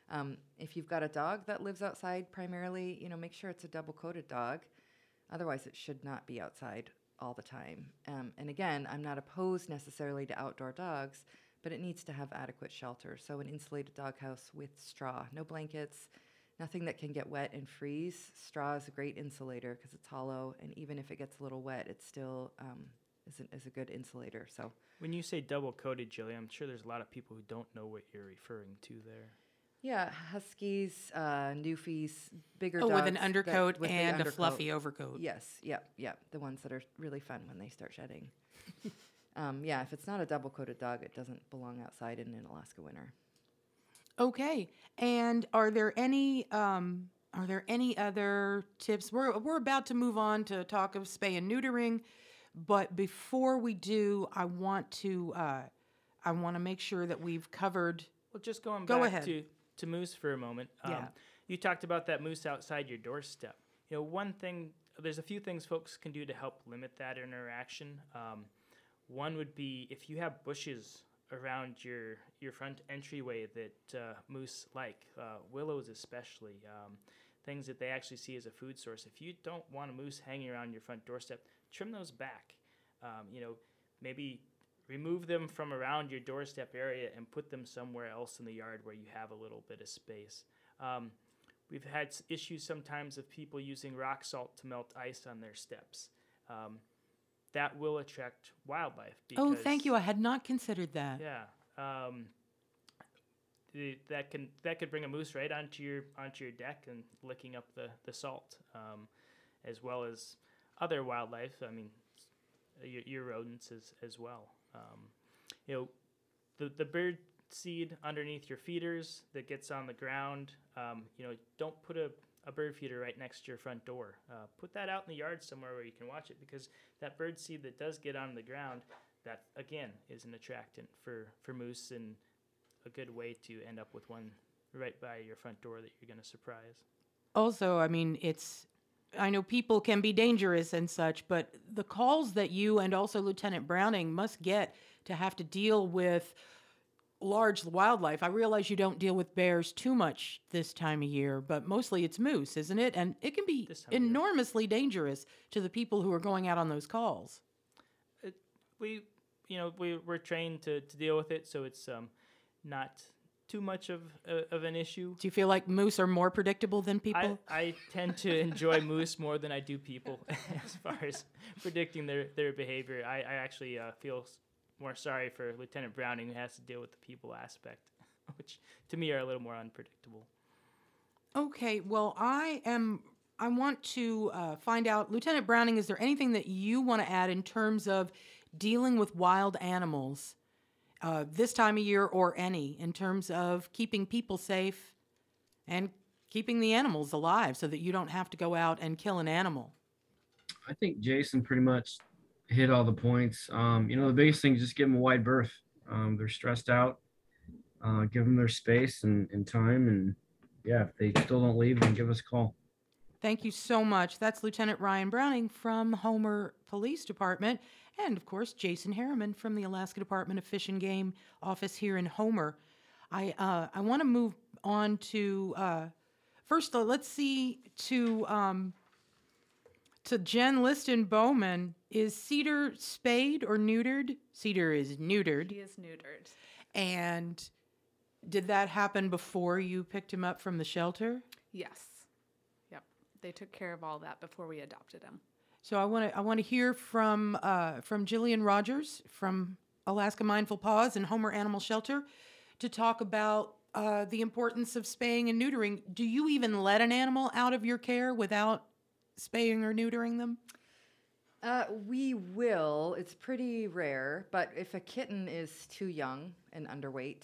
um, if you've got a dog that lives outside primarily, you know, make sure it's a double coated dog. Otherwise, it should not be outside all the time. Um, and again, I'm not opposed necessarily to outdoor dogs, but it needs to have adequate shelter. So, an insulated doghouse with straw, no blankets, nothing that can get wet and freeze. Straw is a great insulator because it's hollow, and even if it gets a little wet, it still um, is, a, is a good insulator. So, When you say double coated, Jilly, I'm sure there's a lot of people who don't know what you're referring to there. yeah, huskies, uh, newfies, bigger Oh, dogs with an that- undercoat with the and a fluffy overcoat. Yes, yep, yep. The ones that are really fun when they start shedding. um, yeah, if it's not a double coated dog, it doesn't belong outside in an Alaska winter. Okay. And are there any um are there any other tips? We're we're about to move on to talk of spay and neutering, but before we do, I want to uh I want to make sure that we've covered Well, just going Go back ahead. to to moose for a moment. Um, Yeah. You talked about that moose outside your doorstep. You know, one thing. There's a few things folks can do to help limit that interaction. Um, one would be if you have bushes around your your front entryway that uh, moose like, uh, willows especially, um, things that they actually see as a food source. If you don't want a moose hanging around your front doorstep, trim those back. Um, you know, maybe remove them from around your doorstep area and put them somewhere else in the yard where you have a little bit of space. Um, we've had issues sometimes of people using rock salt to melt ice on their steps. Um, that will attract wildlife. Oh, thank you. I had not considered that. yeah. Um, the, that can that could bring a moose right onto your onto your deck and licking up the the salt, um, as well as other wildlife. I mean, your, your rodents as as well. Um, you know, the the bird seed underneath your feeders that gets on the ground. Um, you know, don't put a a bird feeder right next to your front door. Uh, put that out in the yard somewhere where you can watch it because that bird seed that does get on the ground, that again is an attractant for for moose and a good way to end up with one right by your front door that you're going to surprise. Also, I mean, it's I know people can be dangerous and such, but the calls that you and also Lieutenant Browning must get to have to deal with large wildlife. I realize you don't deal with bears too much this time of year, but mostly it's moose, isn't it? And it can be This time of year. enormously dangerous to the people who are going out on those calls. We, you know, we we're trained to, to deal with it, so it's um, not too much of uh, of an issue. Do you feel like moose are more predictable than people? I, I tend to enjoy moose more than I do people as far as predicting their, their behavior. I, I actually uh, feel more sorry for Lieutenant Browning who has to deal with the people aspect, which to me are a little more unpredictable. Okay, well, I am. I want to uh, find out, Lieutenant Browning, is there anything that you want to add in terms of dealing with wild animals uh, this time of year or any, in terms of keeping people safe and keeping the animals alive so that you don't have to go out and kill an animal? I think Jason pretty much hit all the points. Um, you know, the biggest thing is just give them a wide berth. Um, they're stressed out. Uh, give them their space and, and time, and yeah, if they still don't leave, then give us a call. Thank you so much. That's Lieutenant Ryan Browning from Homer Police Department, and of course, Jason Harriman from the Alaska Department of Fish and Game office here in Homer. I uh, I want to move on to uh, first. Uh, let's see to um, to Jen Liston Bowman. Is Cedar spayed or neutered? Cedar is neutered, He is neutered. and did that happen before you picked him up from the shelter? Yes. Yep. They took care of all that before we adopted him. So I want to I want to hear from uh, from Jillian Rogers from Alaska Mindful Paws and Homer Animal Shelter to talk about uh, the importance of spaying and neutering. Do you even let an animal out of your care without spaying or neutering them? Uh, we will. It's pretty rare, but if a kitten is too young and underweight,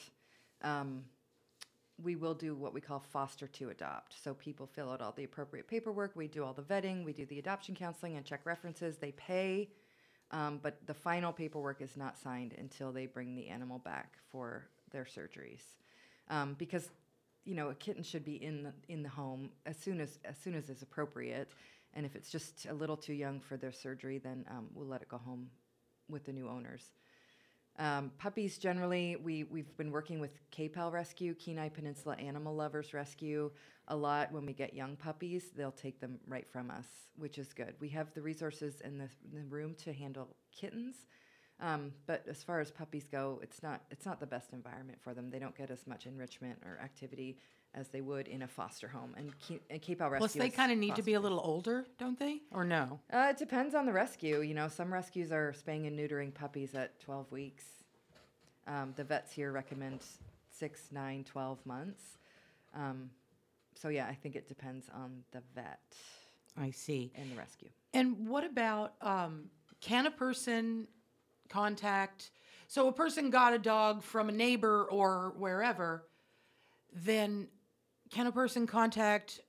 um, we will do what we call foster to adopt. So people fill out all the appropriate paperwork. We do all the vetting. We do the adoption counseling and check references. They pay, um, but the final paperwork is not signed until they bring the animal back for their surgeries, um, because you know a kitten should be in the in the home as soon as as soon as is appropriate. And if it's just a little too young for their surgery, then um, we'll let it go home with the new owners. Um, puppies generally, we, we've been working with KPAL Rescue, Kenai Peninsula Animal Lovers Rescue, a lot. When we get young puppies, they'll take them right from us, which is good. We have the resources in the, the room to handle kittens, um, but as far as puppies go, it's not it's not the best environment for them. They don't get as much enrichment or activity as they would in a foster home. And, Ke- and Rescue. Plus, they kind of need to be a little older, don't they? Or no? uh, it depends on the rescue. You know, some rescues are spaying and neutering puppies at 12 weeks. Um, the vets here recommend six, nine, 12 months. Um, so, yeah, I think it depends on the vet I see. and the rescue. And what about um, can a person contact? So a person got a dog from a neighbor or wherever, then can a person contact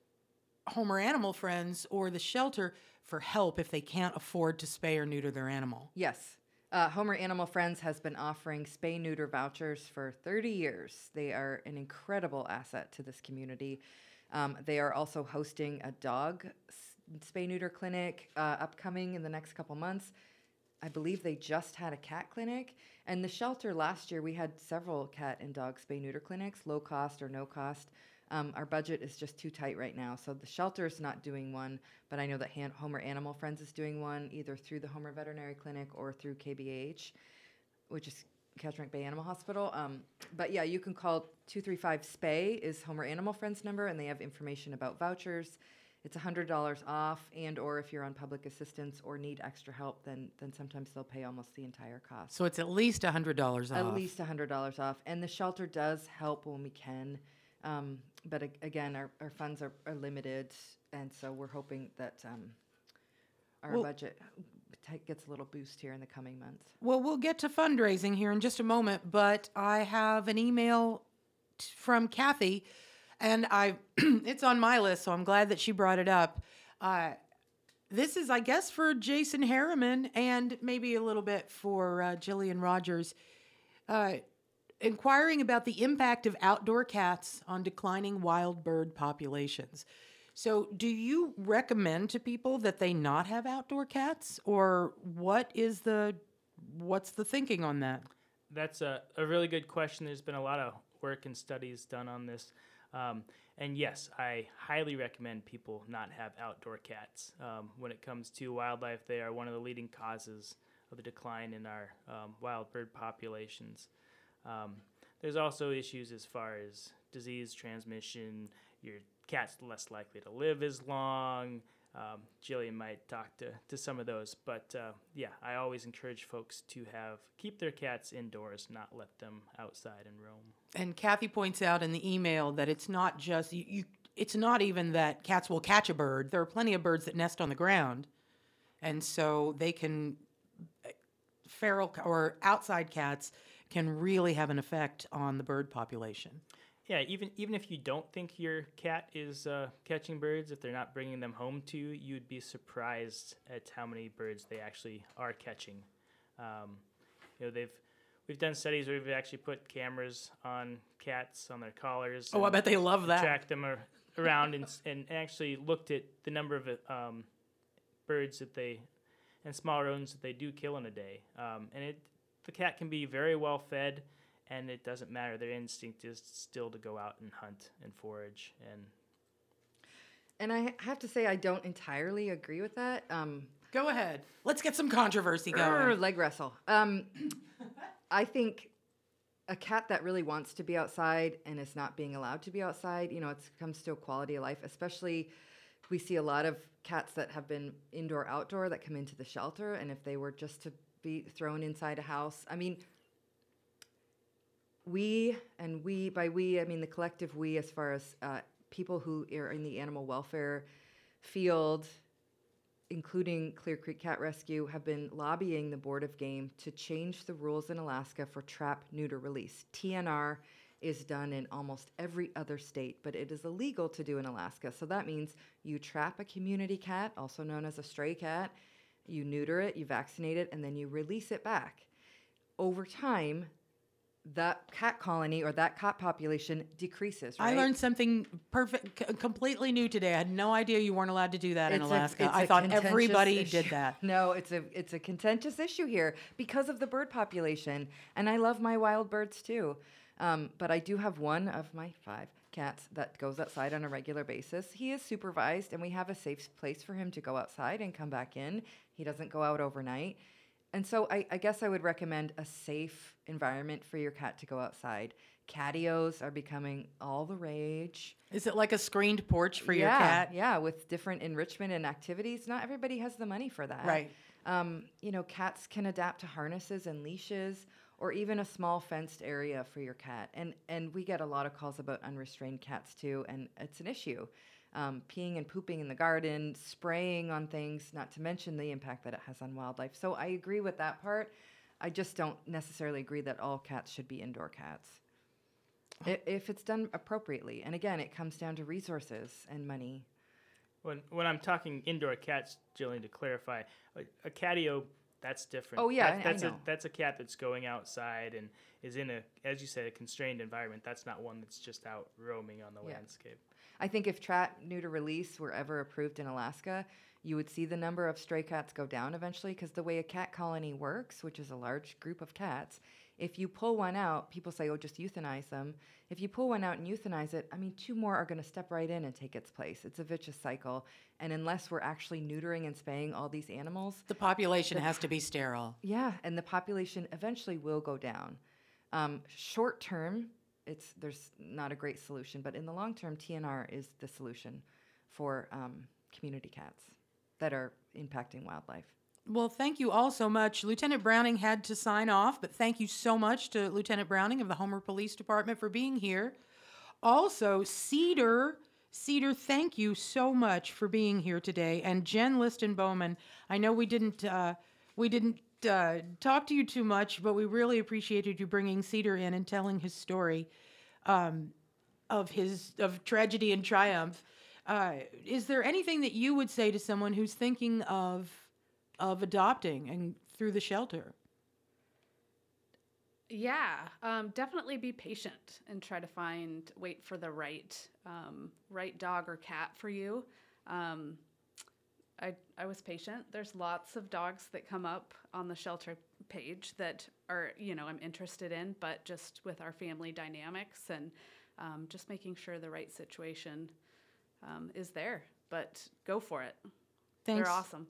Homer Animal Friends or the shelter for help if they can't afford to spay or neuter their animal? Yes. Uh, Homer Animal Friends has been offering spay neuter vouchers for 30 years. They are an incredible asset to this community. Um, they are also hosting a dog spay neuter clinic uh, upcoming in the next couple months. I believe they just had a cat clinic. And the shelter last year, we had several cat and dog spay neuter clinics, low cost or no cost. Um, our budget is just too tight right now. So the shelter is not doing one, but I know that Han- Homer Animal Friends is doing one either through the Homer Veterinary Clinic or through KBH, which is Kachemak Bay Animal Hospital. Um, but yeah, you can call 235 SPAY is Homer Animal Friends number, and they have information about vouchers. It's $100 off, and or if you're on public assistance or need extra help, then then sometimes they'll pay almost the entire cost. So it's at least $100 off. At least $100 off. And the shelter does help when we can. Um, but ag- again, our, our funds are, are limited. And so we're hoping that um, our Well- budget gets a little boost here in the coming months. Well, we'll get to fundraising here in just a moment, but I have an email t- from Kathy, and I it's on my list, so I'm glad that she brought it up. Uh, this is, I guess, for Jason Harriman and maybe a little bit for uh, Jillian Rogers. Uh, inquiring about the impact of outdoor cats on declining wild bird populations. So, do you recommend to people that they not have outdoor cats, or what is the what's the thinking on that? That's a, a really good question. There's been a lot of work and studies done on this. Um, and yes, I highly recommend people not have outdoor cats. Um, when it comes to wildlife, they are one of the leading causes of the decline in our um, wild bird populations. Um, there's also issues as far as disease transmission. Your cat's less likely to live as long. Um, Jillian might talk to, to some of those, but uh, yeah, I always encourage folks to have keep their cats indoors, not let them outside and roam. And Kathy points out in the email that it's not just you, you it's not even that cats will catch a bird. There are plenty of birds that nest on the ground. And so they can feral or outside cats can really have an effect on the bird population. Yeah, even even if you don't think your cat is uh, catching birds, if they're not bringing them home to you, you'd be surprised at how many birds they actually are catching. Um, you know, they've we've done studies where we've actually put cameras on cats on their collars. Oh, I bet they love that. Track them ar- around and, and actually looked at the number of uh, um, birds that they and small rodents that they do kill in a day. Um, and it the cat can be very well fed, and it doesn't matter. Their instinct is still to go out and hunt and forage. And And I have to say, I don't entirely agree with that. Um, Go ahead. Let's get some controversy Grr, going. leg wrestle. Um, I think a cat that really wants to be outside and is not being allowed to be outside, you know, it comes to a quality of life, especially we see a lot of cats that have been indoor outdoor that come into the shelter and if they were just to be thrown inside a house, I mean we and we by we I mean the collective we as far as uh, people who are in the animal welfare field including Clear Creek Cat Rescue, have been lobbying the Board of Game to change the rules in Alaska for trap neuter release. TNR is done in almost every other state, but it is illegal to do in Alaska. So that means you trap a community cat, also known as a stray cat, you neuter it, you vaccinate it, and then you release it back. Over time, that cat colony or that cat population decreases. I learned something perfect, c- completely new today. I had no idea you weren't allowed to do that in It's a- Alaska. it's I a thought everybody issue. did that. No, it's a it's a contentious issue here because of the bird population, and I love my wild birds too. Um, but I do have one of my five cats that goes outside on a regular basis. He is supervised, and we have a safe place for him to go outside and come back in. He doesn't go out overnight. And so I, I guess I would recommend a safe environment for your cat to go outside. Catios are becoming all the rage. Is it like a screened porch for your cat? Yeah, with different enrichment and activities. Not everybody has the money for that. Right. Um, you know, cats can adapt to harnesses and leashes or even a small fenced area for your cat. And and we get a lot of calls about unrestrained cats too, and it's an issue. Um, peeing and pooping in the garden, spraying on things, not to mention the impact that it has on wildlife. So I agree with that part. I just don't necessarily agree that all cats should be indoor cats. If it's done appropriately. And again, it comes down to resources and money. when when I'm talking indoor cats, Jillian, to clarify, a, a catio that's different. Oh, yeah, That- I- I that's know. a that's a cat that's going outside and is in a, as you said, a constrained environment. That's not one that's just out roaming on the Yeah. landscape. I think if trap neuter release were ever approved in Alaska, you would see the number of stray cats go down eventually because the way a cat colony works, which is a large group of cats, if you pull one out, people say, oh, just euthanize them. If you pull one out and euthanize it, I mean, two more are going to step right in and take its place. It's a vicious cycle. And unless we're actually neutering and spaying all these animals, The population has to be sterile. yeah, and the population eventually will go down. Um, short term, it's there's not a great solution, but in the long term, TNR is the solution for um, community cats that are impacting wildlife. Well, thank you all so much. Lieutenant Browning had to sign off, but thank you so much to Lieutenant Browning of the Homer Police Department for being here. Also, Cedar, Cedar, thank you so much for being here today. And Jen Liston Bowman, I know we didn't uh, we didn't uh, talk to you too much, but we really appreciated you bringing Cedar in and telling his story um, of his of tragedy and triumph. Uh, is there anything that you would say to someone who's thinking of of adopting and through the shelter? Yeah, um, definitely be patient and try to find, wait for the right, um, right dog or cat for you. Um, I, I was patient. There's lots of dogs that come up on the shelter page that are, you know, I'm interested in, but just with our family dynamics and um, just making sure the right situation um, is there. But go for it. Thanks. They're awesome.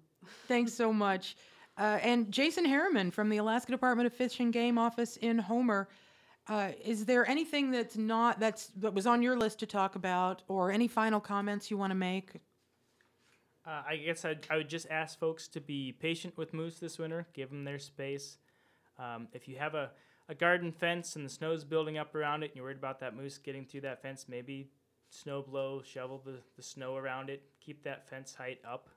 Thanks so much. Uh, and Jason Harriman from the Alaska Department of Fish and Game office in Homer. Uh, is there anything that's not that's that was on your list to talk about, or any final comments you want to make? Uh, I guess I'd, I would just ask folks to be patient with moose this winter. Give them their space. Um, if you have a, a garden fence and the snow's building up around it, and you're worried about that moose getting through that fence, maybe snow blow, shovel the, the snow around it. Keep that fence height up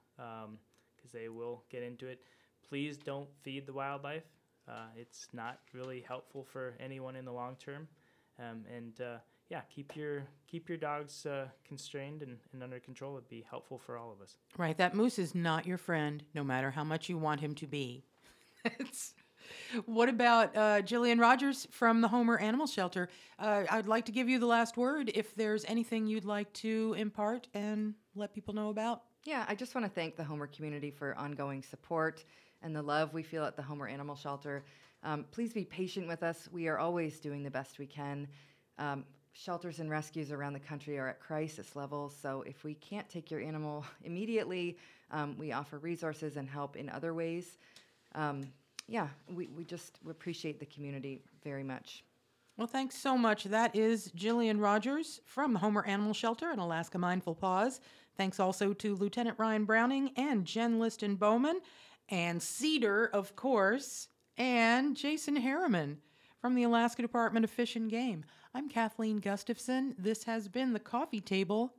because they will get into it. Please don't feed the wildlife. Uh, it's not really helpful for anyone in the long term. Um, and uh, yeah, keep your keep your dogs uh, constrained and, and under control would be helpful for all of us. Right, that moose is not your friend, no matter how much you want him to be. What about uh, Jillian Rogers from the Homer Animal Shelter? Uh, I'd like to give you the last word if there's anything you'd like to impart and let people know about. Yeah, I just want to thank the Homer community for ongoing support and the love we feel at the Homer Animal Shelter. Um, please be patient with us. We are always doing the best we can. Um, shelters and rescues around the country are at crisis levels, so if we can't take your animal immediately, um, we offer resources and help in other ways. Um, yeah, we, we just appreciate the community very much. Well, thanks so much. That is Jillian Rogers from Homer Animal Shelter and Alaska Mindful Paws. Thanks also to Lieutenant Ryan Browning and Jen Liston Bowman and Cedar, of course, and Jason Harriman from the Alaska Department of Fish and Game. I'm Kathleen Gustafson. This has been the Coffee Table